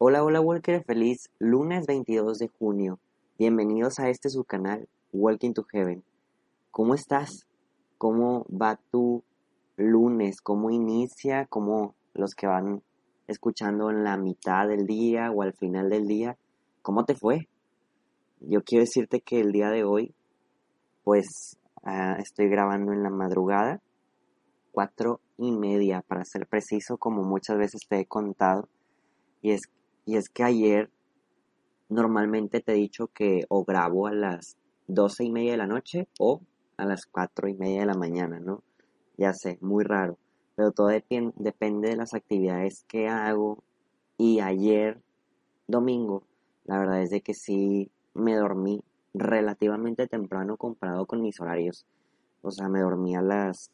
Hola, hola Walker, feliz lunes 22 de junio. Bienvenidos a este su canal, Walking to Heaven. ¿Cómo estás? ¿Cómo va tu lunes? ¿Cómo inicia? ¿Cómo los que van escuchando en la mitad del día o al final del día? ¿Cómo te fue? Yo quiero decirte que el día de hoy, pues uh, estoy grabando en la madrugada, cuatro y media para ser preciso, como muchas veces te he contado. Y es y es que ayer normalmente te he dicho que o grabo a las doce y media de la noche o a las cuatro y media de la mañana, ¿no? Ya sé, muy raro. Pero todo depende de las actividades que hago. Y ayer, domingo, la verdad es de que sí me dormí relativamente temprano comparado con mis horarios. O sea, me dormí a las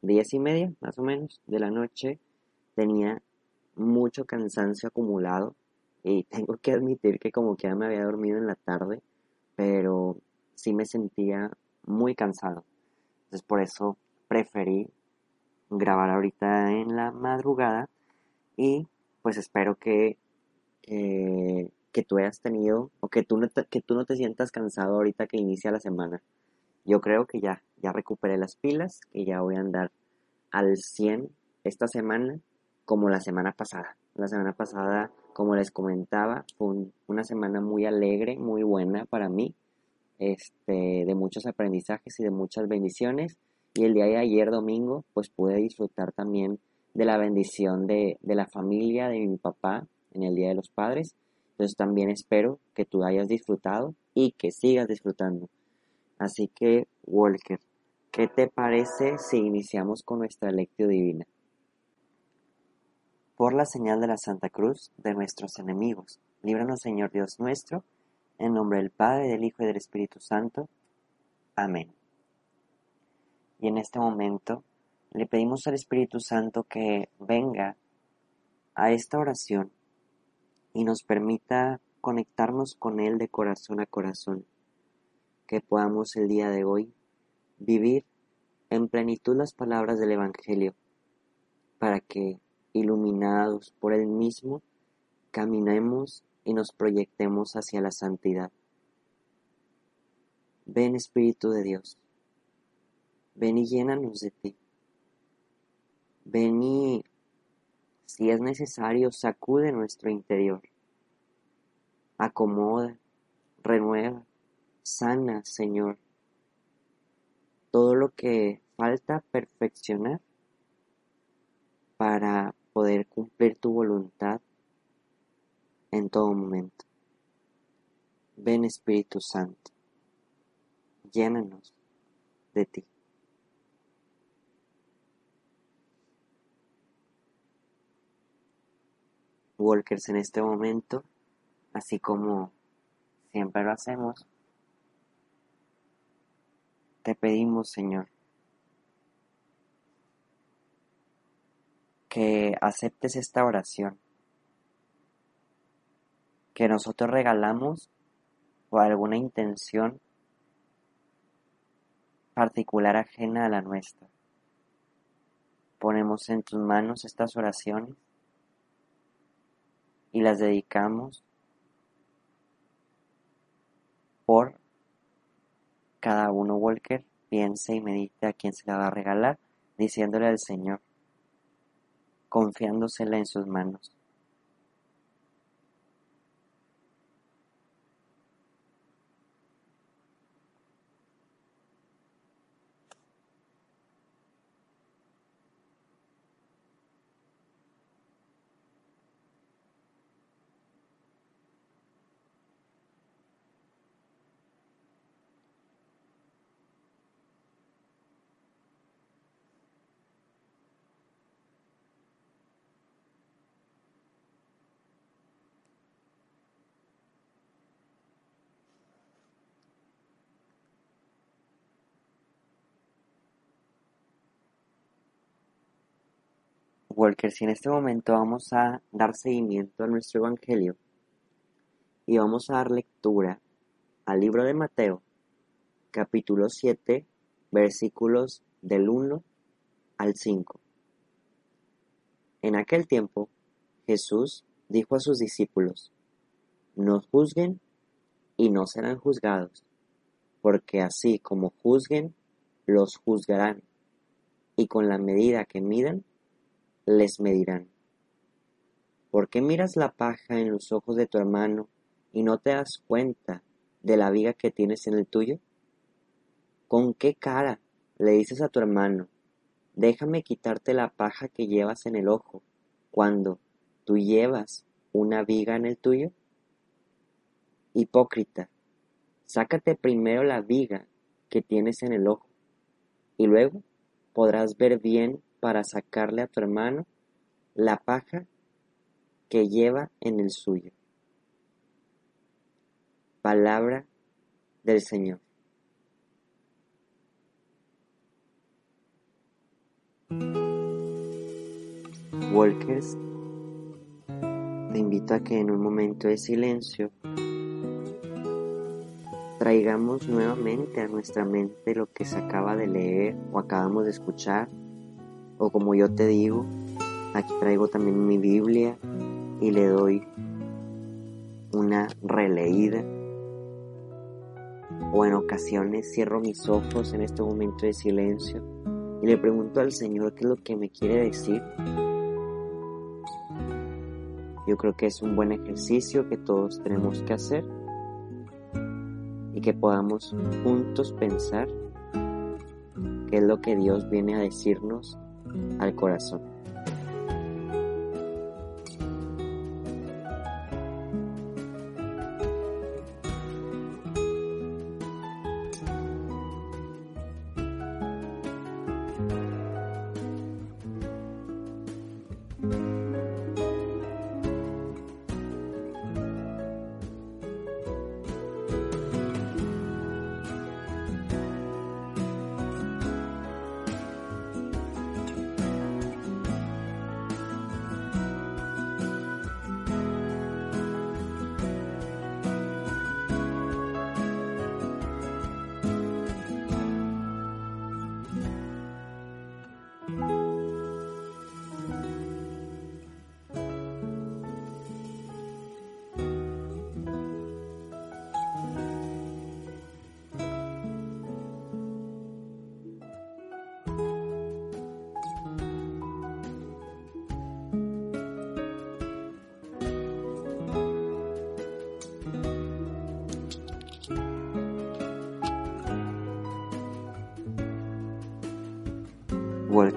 diez y media, más o menos, de la noche. Tenía mucho cansancio acumulado y tengo que admitir que como que ya me había dormido en la tarde, pero sí me sentía muy cansado. Entonces por eso preferí grabar ahorita en la madrugada y pues espero que, que tú hayas tenido o que tú, no te, que tú no te sientas cansado ahorita que inicia la semana. Yo creo que ya, ya recuperé las pilas, que ya voy a andar al 100 esta semana como la semana pasada. La semana pasada, como les comentaba, fue una semana muy alegre, muy buena para mí, este, de muchos aprendizajes y de muchas bendiciones. Y el día de ayer, domingo, pues pude disfrutar también de la bendición de, de la familia, de mi papá, en el Día de los Padres. Entonces también espero que tú hayas disfrutado y que sigas disfrutando. Así que, Walker, ¿qué te parece si iniciamos con nuestra lectio divina? Por la señal de la Santa Cruz de nuestros enemigos, líbranos Señor Dios nuestro, en nombre del Padre, del Hijo y del Espíritu Santo. Amén. Y en este momento le pedimos al Espíritu Santo que venga a esta oración y nos permita conectarnos con Él de corazón a corazón, que podamos el día de hoy vivir en plenitud las palabras del Evangelio, para que iluminados por Él mismo, caminemos y nos proyectemos hacia la santidad. Ven Espíritu de Dios, ven y llénanos de ti. Ven y, si es necesario, sacude nuestro interior. Acomoda, renueva, sana, Señor. Todo lo que falta perfeccionar para poder cumplir tu voluntad en todo momento. Ven Espíritu Santo, llénanos de ti. Walkers en este momento, así como siempre lo hacemos, te pedimos Señor que aceptes esta oración que nosotros regalamos por alguna intención particular ajena a la nuestra. Ponemos en tus manos estas oraciones y las dedicamos por cada uno, Walker, piense y medite a quien se la va a regalar, diciéndole al Señor, confiándosela en sus manos. Walker, si en este momento vamos a dar seguimiento a nuestro Evangelio y vamos a dar lectura al libro de Mateo, capítulo 7, versículos del 1 al 5. En aquel tiempo, Jesús dijo a sus discípulos, No juzguen y no serán juzgados, porque así como juzguen, los juzgarán, y con la medida que midan, les medirán. ¿Por qué miras la paja en los ojos de tu hermano y no te das cuenta de la viga que tienes en el tuyo? ¿Con qué cara le dices a tu hermano, déjame quitarte la paja que llevas en el ojo, cuando tú llevas una viga en el tuyo? Hipócrita, sácate primero la viga que tienes en el ojo, y luego podrás ver bien para sacarle a tu hermano la paja que lleva en el suyo. Palabra del Señor. Walkers, te invito a que en un momento de silencio traigamos nuevamente a nuestra mente lo que se acaba de leer o acabamos de escuchar, o como yo te digo, aquí traigo también mi Biblia y le doy una releída. O en ocasiones cierro mis ojos en este momento de silencio y le pregunto al Señor qué es lo que me quiere decir. Yo creo que es un buen ejercicio que todos tenemos que hacer y que podamos juntos pensar qué es lo que Dios viene a decirnos al corazón.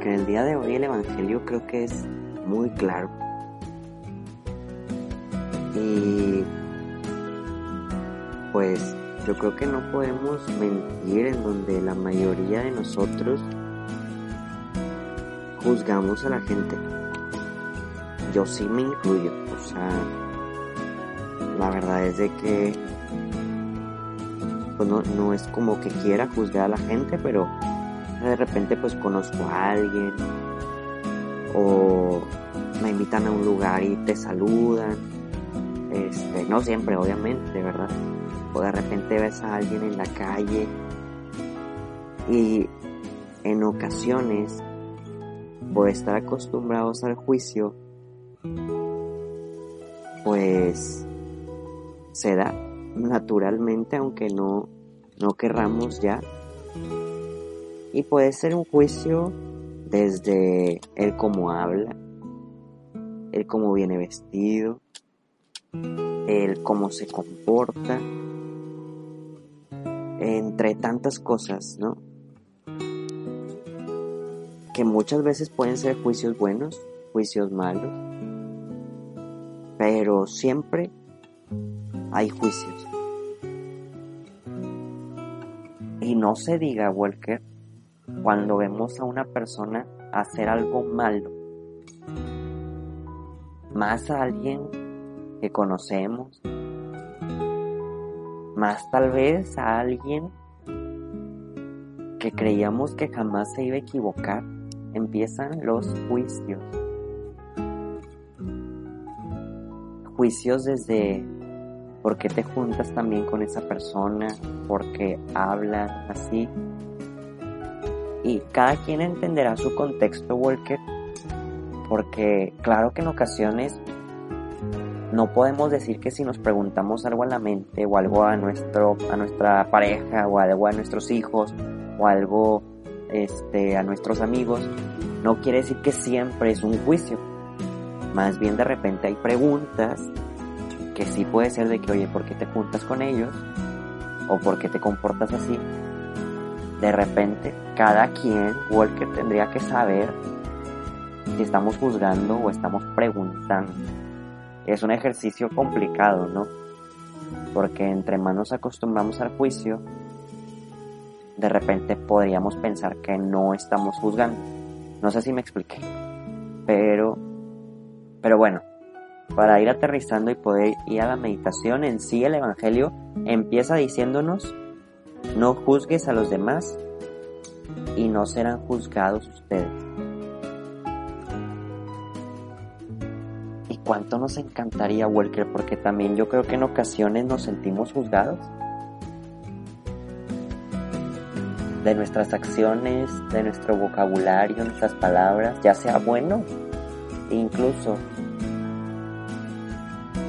Porque el día de hoy el Evangelio creo que es muy claro. Y pues yo creo que no podemos mentir en donde la mayoría de nosotros juzgamos a la gente. Yo sí me incluyo, o sea, la verdad es de que pues no, no es como que quiera juzgar a la gente, pero de repente pues conozco a alguien o me invitan a un lugar y te saludan. Este, no siempre, obviamente, ¿verdad? O de repente ves a alguien en la calle y en ocasiones, por estar acostumbrados al juicio, pues se da naturalmente, aunque no, no querramos ya. Y puede ser un juicio desde el cómo habla, el cómo viene vestido, el cómo se comporta, entre tantas cosas, ¿no? Que muchas veces pueden ser juicios buenos, juicios malos, pero siempre hay juicios. Y no se diga, Walker, cuando vemos a una persona hacer algo malo, más a alguien que conocemos, más tal vez a alguien que creíamos que jamás se iba a equivocar, empiezan los juicios. Juicios desde por qué te juntas también con esa persona, por qué hablan así, y cada quien entenderá su contexto, Walker, porque claro que en ocasiones no podemos decir que si nos preguntamos algo a la mente o algo a nuestro a nuestra pareja o algo a nuestros hijos o algo este a nuestros amigos no quiere decir que siempre es un juicio más bien de repente hay preguntas que sí puede ser de que oye ¿por qué te juntas con ellos? o ¿por qué te comportas así? De repente cada quien Walker tendría que saber si estamos juzgando o estamos preguntando es un ejercicio complicado, ¿no? Porque entre más nos acostumbramos al juicio, de repente podríamos pensar que no estamos juzgando. No sé si me expliqué. Pero, pero bueno, para ir aterrizando y poder ir a la meditación en sí, el Evangelio empieza diciéndonos, no juzgues a los demás y no serán juzgados ustedes. cuánto nos encantaría, Walker, porque también yo creo que en ocasiones nos sentimos juzgados de nuestras acciones, de nuestro vocabulario, nuestras palabras, ya sea bueno, incluso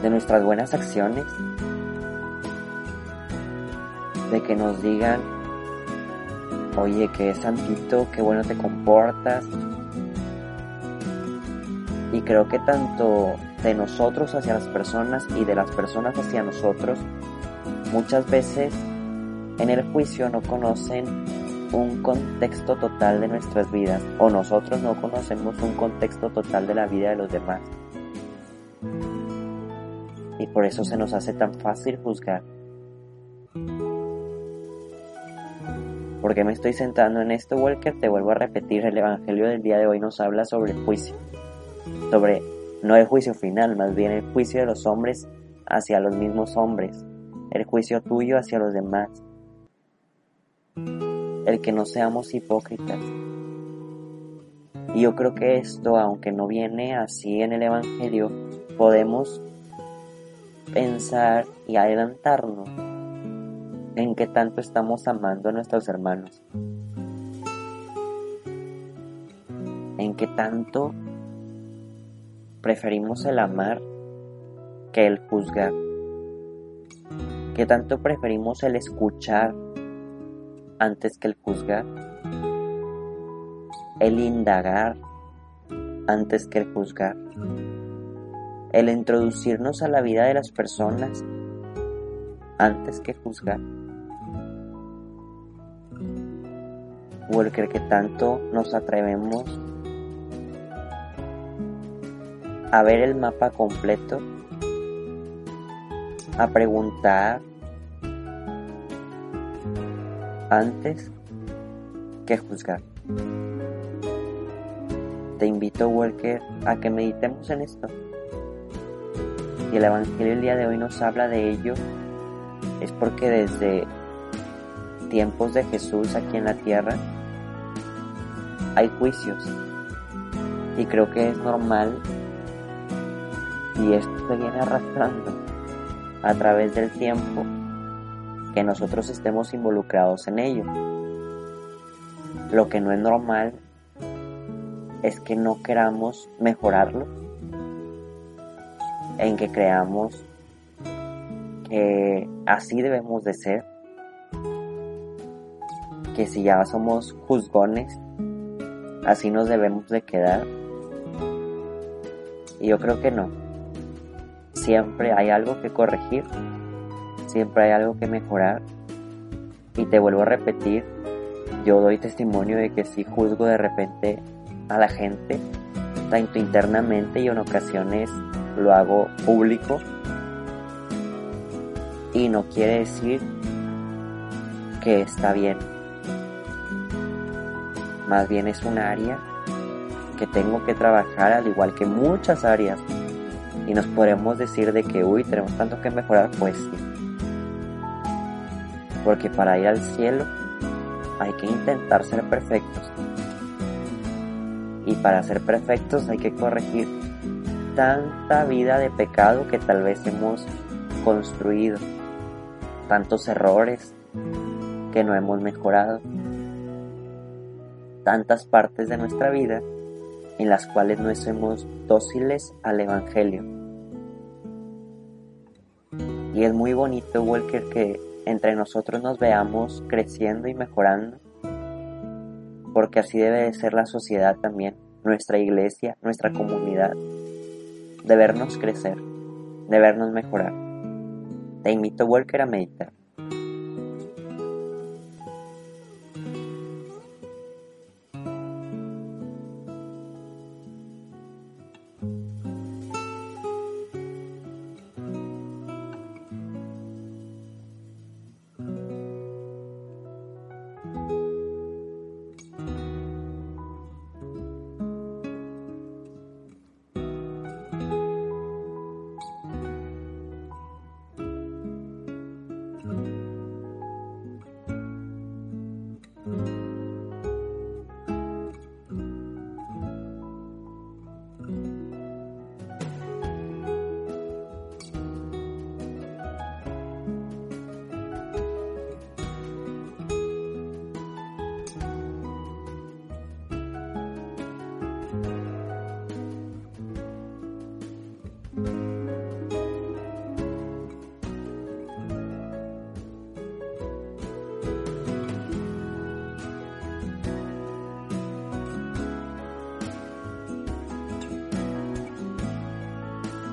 de nuestras buenas acciones, de que nos digan, oye, que santito, qué bueno te comportas, y creo que tanto de nosotros hacia las personas y de las personas hacia nosotros, muchas veces en el juicio no conocen un contexto total de nuestras vidas o nosotros no conocemos un contexto total de la vida de los demás. Y por eso se nos hace tan fácil juzgar. Porque me estoy sentando en esto, Walker? Te vuelvo a repetir, el Evangelio del día de hoy nos habla sobre el juicio. Sobre no el juicio final, más bien el juicio de los hombres hacia los mismos hombres, el juicio tuyo hacia los demás, el que no seamos hipócritas. Y yo creo que esto, aunque no viene así en el Evangelio, podemos pensar y adelantarnos en qué tanto estamos amando a nuestros hermanos, en qué tanto preferimos el amar que el juzgar? ¿Qué tanto preferimos el escuchar antes que el juzgar? El indagar antes que el juzgar. El introducirnos a la vida de las personas antes que juzgar. El que tanto nos atrevemos a ver el mapa completo, a preguntar antes que juzgar. Te invito, Walker, a que meditemos en esto. Y el Evangelio el día de hoy nos habla de ello, es porque desde tiempos de Jesús aquí en la tierra hay juicios. Y creo que es normal y esto se viene arrastrando a través del tiempo que nosotros estemos involucrados en ello. Lo que no es normal es que no queramos mejorarlo, en que creamos que así debemos de ser, que si ya somos juzgones, así nos debemos de quedar. Y yo creo que no siempre hay algo que corregir, siempre hay algo que mejorar. Y te vuelvo a repetir, yo doy testimonio de que si juzgo de repente a la gente, tanto internamente y en ocasiones lo hago público. Y no quiere decir que está bien. Más bien es un área que tengo que trabajar al igual que muchas áreas y nos podremos decir de que, uy, tenemos tanto que mejorar, pues sí. Porque para ir al cielo hay que intentar ser perfectos. Y para ser perfectos hay que corregir. tanta vida de pecado que tal vez hemos construido, tantos errores que no hemos mejorado, tantas partes de nuestra vida en las cuales no somos dóciles al Evangelio. Y es muy bonito, Walker, que entre nosotros nos veamos creciendo y mejorando, porque así debe de ser la sociedad también, nuestra iglesia, nuestra comunidad, de vernos crecer, de vernos mejorar. Te invito, Walker, a meditar.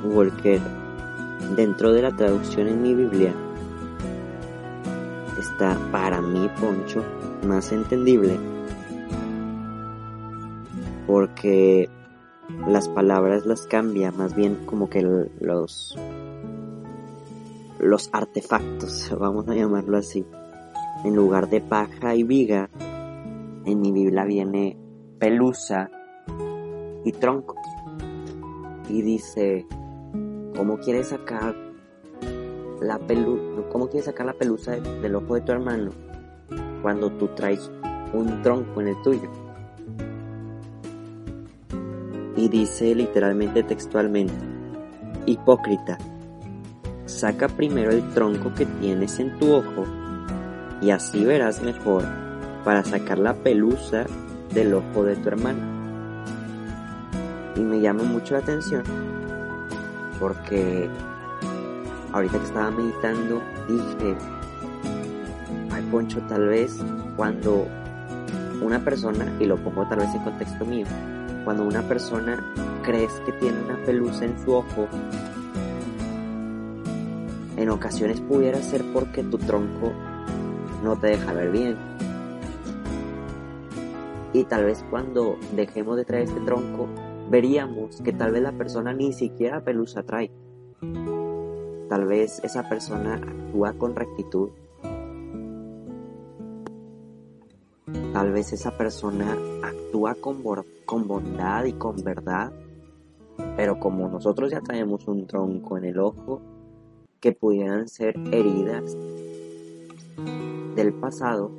Walker, dentro de la traducción en mi Biblia, está para mí, Poncho, más entendible porque las palabras las cambia, más bien como que los los artefactos, vamos a llamarlo así. En lugar de paja y viga, en mi Biblia viene pelusa y tronco. Y dice, ¿Cómo quieres sacar la pelu cómo quieres sacar la pelusa del ojo de tu hermano cuando tú traes un tronco en el tuyo? Y dice literalmente textualmente, hipócrita, saca primero el tronco que tienes en tu ojo y así verás mejor para sacar la pelusa del ojo de tu hermano. Y me llama mucho la atención porque ahorita que estaba meditando dije, ay Poncho, tal vez cuando una persona, y lo pongo tal vez en contexto mío, cuando una persona crees que tiene una pelusa en su ojo, en ocasiones pudiera ser porque tu tronco no te deja ver bien. Y tal vez cuando dejemos de traer este tronco, veríamos que tal vez la persona ni siquiera pelusa trae. Tal vez esa persona actúa con rectitud. Tal vez esa persona actúa con, con bondad y con verdad. Pero como nosotros ya traemos un tronco en el ojo, que pudieran ser heridas del pasado,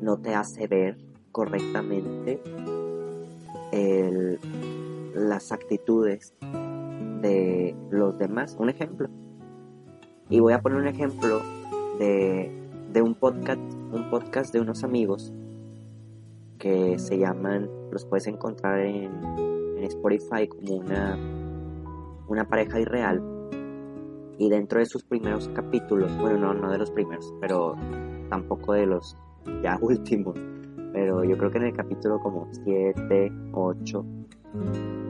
no te hace ver correctamente las actitudes de los demás. Un ejemplo. Y voy a poner un ejemplo de, de un podcast, un podcast de unos amigos que se llaman, los puedes encontrar en, en Spotify como una, una pareja irreal. Y dentro de sus primeros capítulos, bueno, no, no de los primeros, pero tampoco de los ya últimos, pero yo creo que en el capítulo como 7, 8,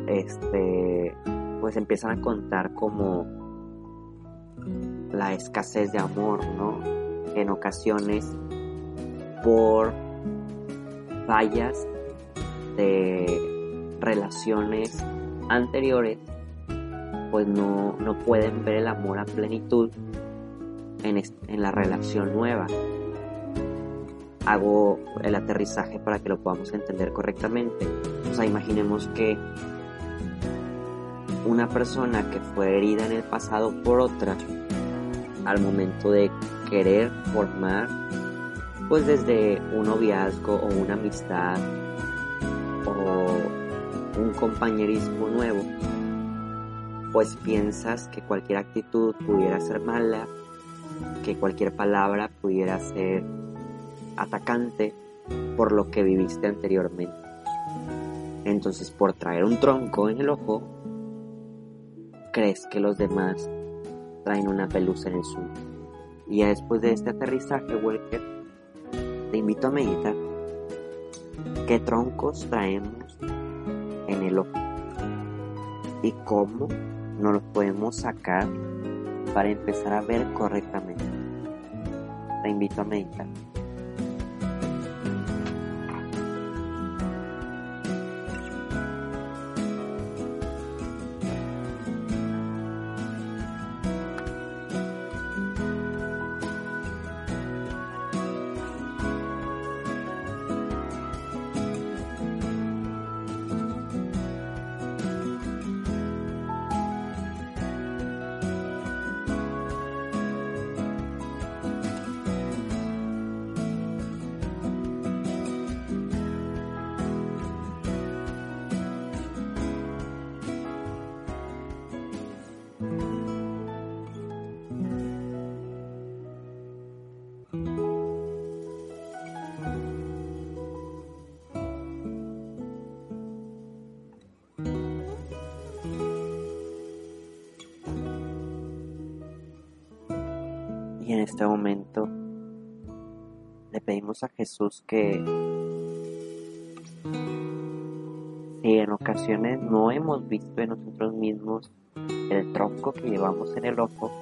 este, pues empiezan a contar como la escasez de amor, ¿no? En ocasiones por fallas de relaciones anteriores, pues no, no pueden ver el amor a plenitud en, en la relación nueva hago el aterrizaje para que lo podamos entender correctamente. O sea, imaginemos que una persona que fue herida en el pasado por otra, al momento de querer formar, pues desde un noviazgo o una amistad o un compañerismo nuevo, pues piensas que cualquier actitud pudiera ser mala, que cualquier palabra pudiera ser atacante por lo que viviste anteriormente. Entonces por traer un tronco en el ojo, crees que los demás traen una pelusa en el suyo. Y ya después de este aterrizaje, Walker, te invito a meditar qué troncos traemos en el ojo y cómo nos los podemos sacar para empezar a ver correctamente. Te invito a meditar. Este momento le pedimos a Jesús que si en ocasiones no hemos visto en nosotros mismos el tronco que llevamos en el ojo,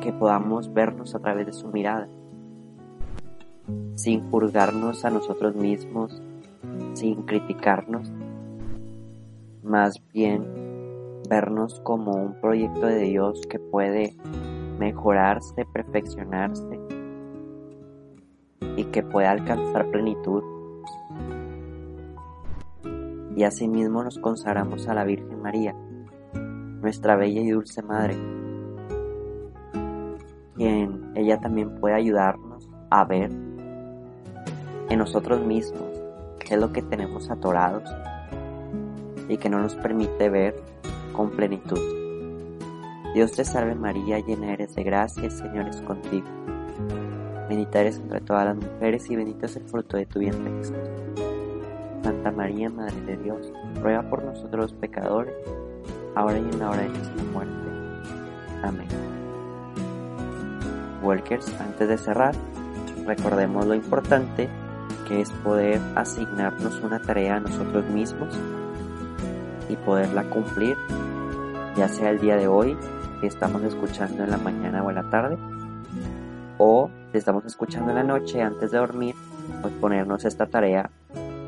que podamos vernos a través de su mirada, sin juzgarnos a nosotros mismos, sin criticarnos, más bien vernos como un proyecto de Dios que puede mejorarse, perfeccionarse y que puede alcanzar plenitud. Y asimismo nos consagramos a la Virgen María, nuestra bella y dulce Madre, quien ella también puede ayudarnos a ver en nosotros mismos qué es lo que tenemos atorados y que no nos permite ver con plenitud. Dios te salve María, llena eres de gracia, el Señor es contigo. Bendita eres entre todas las mujeres y bendito es el fruto de tu vientre Jesús. Santa María, Madre de Dios, ruega por nosotros los pecadores, ahora y en la hora de nuestra muerte. Amén. Walkers, antes de cerrar, recordemos lo importante que es poder asignarnos una tarea a nosotros mismos y poderla cumplir, ya sea el día de hoy, que estamos escuchando en la mañana o en la tarde, o si estamos escuchando en la noche antes de dormir, pues ponernos esta tarea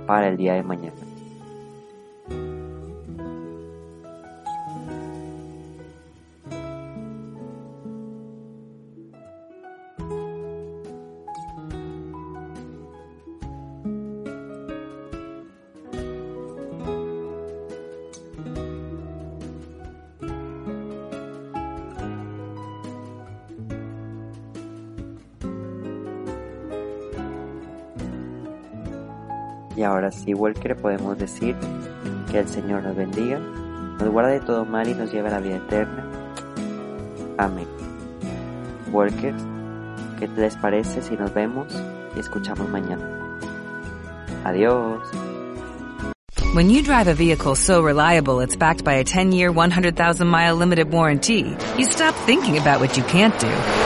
para el día de mañana. Ahora sí, Walker, podemos decir que el Señor nos bendiga, nos guarde de todo mal y nos lleve a la vida eterna. Amén. Walkers, ¿qué les parece si nos vemos y escuchamos mañana? Adiós. When you drive a vehicle so reliable it's backed by a 10-year, 100,000-mile limited warranty, you stop thinking about what you can't do